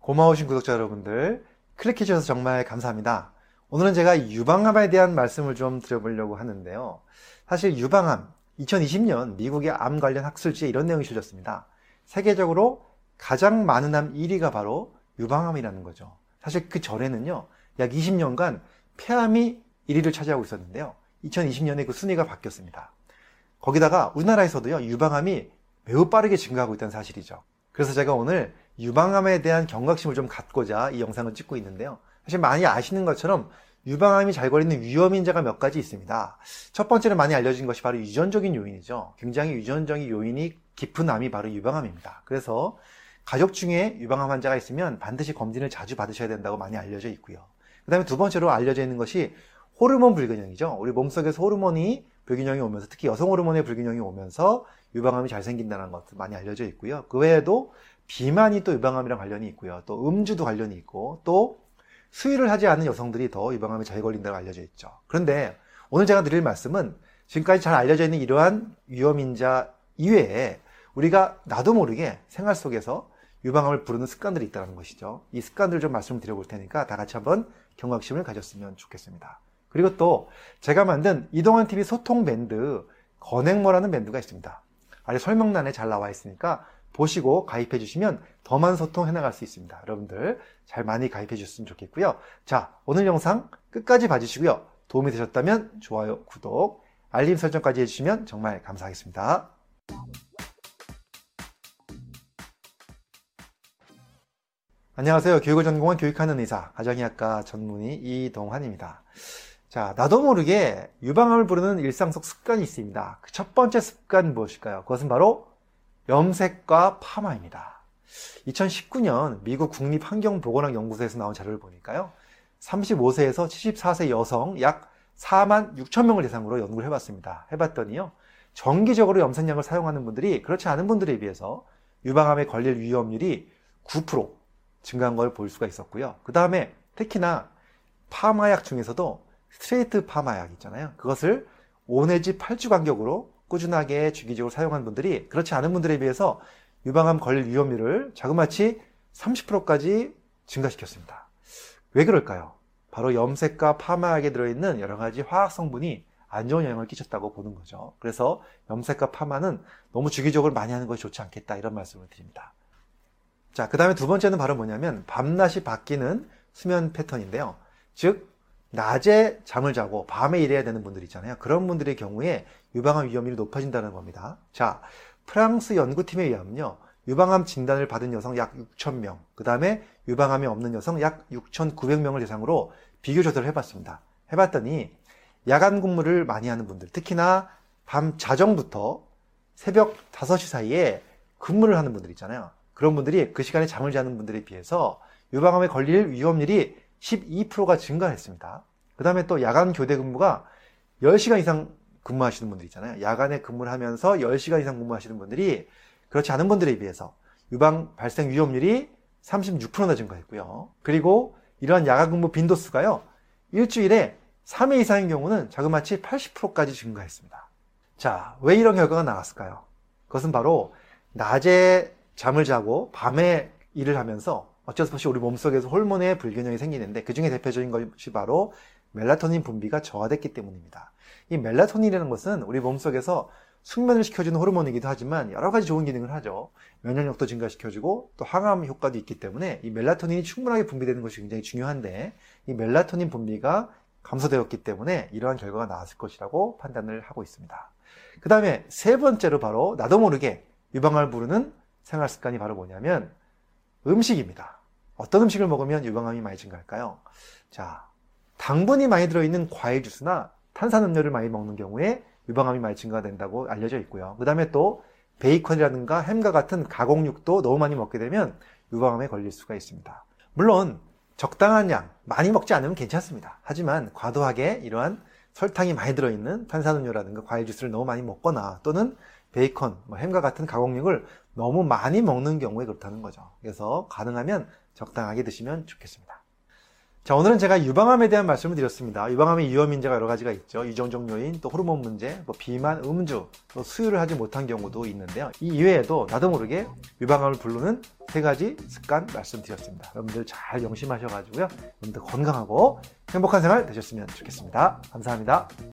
고마우신 구독자 여러분들 클릭해 주셔서 정말 감사합니다. 오늘은 제가 유방암에 대한 말씀을 좀 드려보려고 하는데요. 사실 유방암 2020년 미국의 암 관련 학술지에 이런 내용이 실렸습니다. 세계적으로 가장 많은 암 1위가 바로 유방암이라는 거죠. 사실 그 전에는요, 약 20년간 폐암이 1위를 차지하고 있었는데요. 2020년에 그 순위가 바뀌었습니다. 거기다가 우리나라에서도요, 유방암이 매우 빠르게 증가하고 있다는 사실이죠. 그래서 제가 오늘 유방암에 대한 경각심을 좀 갖고자 이 영상을 찍고 있는데요. 사실 많이 아시는 것처럼 유방암이 잘 걸리는 위험 인자가 몇 가지 있습니다. 첫 번째는 많이 알려진 것이 바로 유전적인 요인이죠. 굉장히 유전적인 요인이 깊은 암이 바로 유방암입니다. 그래서 가족 중에 유방암 환자가 있으면 반드시 검진을 자주 받으셔야 된다고 많이 알려져 있고요. 그 다음에 두 번째로 알려져 있는 것이 호르몬 불균형이죠. 우리 몸속에서 호르몬이 불균형이 오면서 특히 여성 호르몬의 불균형이 오면서 유방암이 잘 생긴다는 것도 많이 알려져 있고요. 그 외에도 비만이 또 유방암이랑 관련이 있고요. 또 음주도 관련이 있고 또 수유를 하지 않은 여성들이 더 유방암에 잘 걸린다고 알려져 있죠. 그런데 오늘 제가 드릴 말씀은 지금까지 잘 알려져 있는 이러한 위험인자 이외에 우리가 나도 모르게 생활 속에서 유방암을 부르는 습관들이 있다는 것이죠. 이 습관들을 좀 말씀을 드려 볼 테니까 다 같이 한번 경각심을 가졌으면 좋겠습니다. 그리고 또 제가 만든 이동환 TV 소통 밴드 건행모라는 밴드가 있습니다. 아래 설명란에 잘 나와 있으니까 보시고 가입해 주시면 더 많은 소통 해나갈 수 있습니다. 여러분들 잘 많이 가입해 주셨으면 좋겠고요. 자, 오늘 영상 끝까지 봐주시고요. 도움이 되셨다면 좋아요, 구독, 알림 설정까지 해주시면 정말 감사하겠습니다. 안녕하세요. 교육을 전공한 교육하는 의사, 가정의학과 전문의 이동환입니다. 자, 나도 모르게 유방암을 부르는 일상 속 습관이 있습니다. 그 첫 번째 습관 무엇일까요? 그것은 바로 염색과 파마입니다. 2019년 미국 국립환경보건학 연구소에서 나온 자료를 보니까요. 35세에서 74세 여성 약 4만 6천 명을 대상으로 연구를 해봤습니다. 해봤더니요. 정기적으로 염색약을 사용하는 분들이 그렇지 않은 분들에 비해서 유방암에 걸릴 위험률이 9% 증가한 걸 볼 수가 있었고요. 그 다음에 특히나 파마약 중에서도 스트레이트 파마 약 있잖아요. 그것을 5 내지 8주 간격으로 꾸준하게 주기적으로 사용한 분들이 그렇지 않은 분들에 비해서 유방암 걸릴 위험률을 자그마치 30%까지 증가시켰습니다. 왜 그럴까요? 바로 염색과 파마약에 들어있는 여러 가지 화학 성분이 안 좋은 영향을 끼쳤다고 보는 거죠. 그래서 염색과 파마는 너무 주기적으로 많이 하는 것이 좋지 않겠다 이런 말씀을 드립니다. 자, 그 다음에 두 번째는 바로 뭐냐면 밤낮이 바뀌는 수면 패턴인데요. 즉 낮에 잠을 자고 밤에 일해야 되는 분들 있잖아요. 그런 분들의 경우에 유방암 위험률이 높아진다는 겁니다. 자, 프랑스 연구팀에 의하면요. 유방암 진단을 받은 여성 약 6,000명, 그 다음에 유방암이 없는 여성 약 6,900명을 대상으로 비교 조사를 해봤습니다. 해봤더니 야간 근무를 많이 하는 분들, 특히나 밤 자정부터 새벽 5시 사이에 근무를 하는 분들 있잖아요. 그런 분들이 그 시간에 잠을 자는 분들에 비해서 유방암에 걸릴 위험률이 12%가 증가했습니다. 그 다음에 또 야간 교대 근무가 10시간 이상 근무하시는 분들 있잖아요. 야간에 근무를 하면서 10시간 이상 근무하시는 분들이 그렇지 않은 분들에 비해서 유방 발생 위험률이 36%나 증가했고요. 그리고 이러한 야간 근무 빈도수가요. 일주일에 3회 이상인 경우는 자그마치 80%까지 증가했습니다. 자, 왜 이런 결과가 나왔을까요? 그것은 바로 낮에 잠을 자고 밤에 일을 하면서 어쩔 수 없이 우리 몸속에서 호르몬의 불균형이 생기는데 그 중에 대표적인 것이 바로 멜라토닌 분비가 저하됐기 때문입니다. 이 멜라토닌이라는 것은 우리 몸속에서 숙면을 시켜주는 호르몬이기도 하지만 여러 가지 좋은 기능을 하죠. 면역력도 증가시켜주고 또 항암 효과도 있기 때문에 이 멜라토닌이 충분하게 분비되는 것이 굉장히 중요한데 이 멜라토닌 분비가 감소되었기 때문에 이러한 결과가 나왔을 것이라고 판단을 하고 있습니다. 그 다음에 세 번째로 바로 나도 모르게 유방암을 부르는 생활 습관이 바로 뭐냐면 음식입니다. 어떤 음식을 먹으면 유방암이 많이 증가할까요? 자, 당분이 많이 들어있는 과일 주스나 탄산음료를 많이 먹는 경우에 유방암이 많이 증가된다고 알려져 있고요. 그 다음에 또 베이컨이라든가 햄과 같은 가공육도 너무 많이 먹게 되면 유방암에 걸릴 수가 있습니다. 물론 적당한 양, 많이 먹지 않으면 괜찮습니다. 하지만 과도하게 이러한 설탕이 많이 들어있는 탄산음료라든가 과일 주스를 너무 많이 먹거나 또는 베이컨, 뭐 햄과 같은 가공육을 너무 많이 먹는 경우에 그렇다는 거죠. 그래서 가능하면 적당하게 드시면 좋겠습니다. 자, 오늘은 제가 유방암에 대한 말씀을 드렸습니다. 유방암의 위험 인자가 여러 가지가 있죠. 유전적 요인, 또 호르몬 문제, 뭐 비만, 음주, 또 수유를 하지 못한 경우도 있는데요. 이 이외에도 나도 모르게 유방암을 부르는 세 가지 습관 말씀드렸습니다. 여러분들 잘 명심하셔가지고요. 여러분들 건강하고 행복한 생활 되셨으면 좋겠습니다. 감사합니다.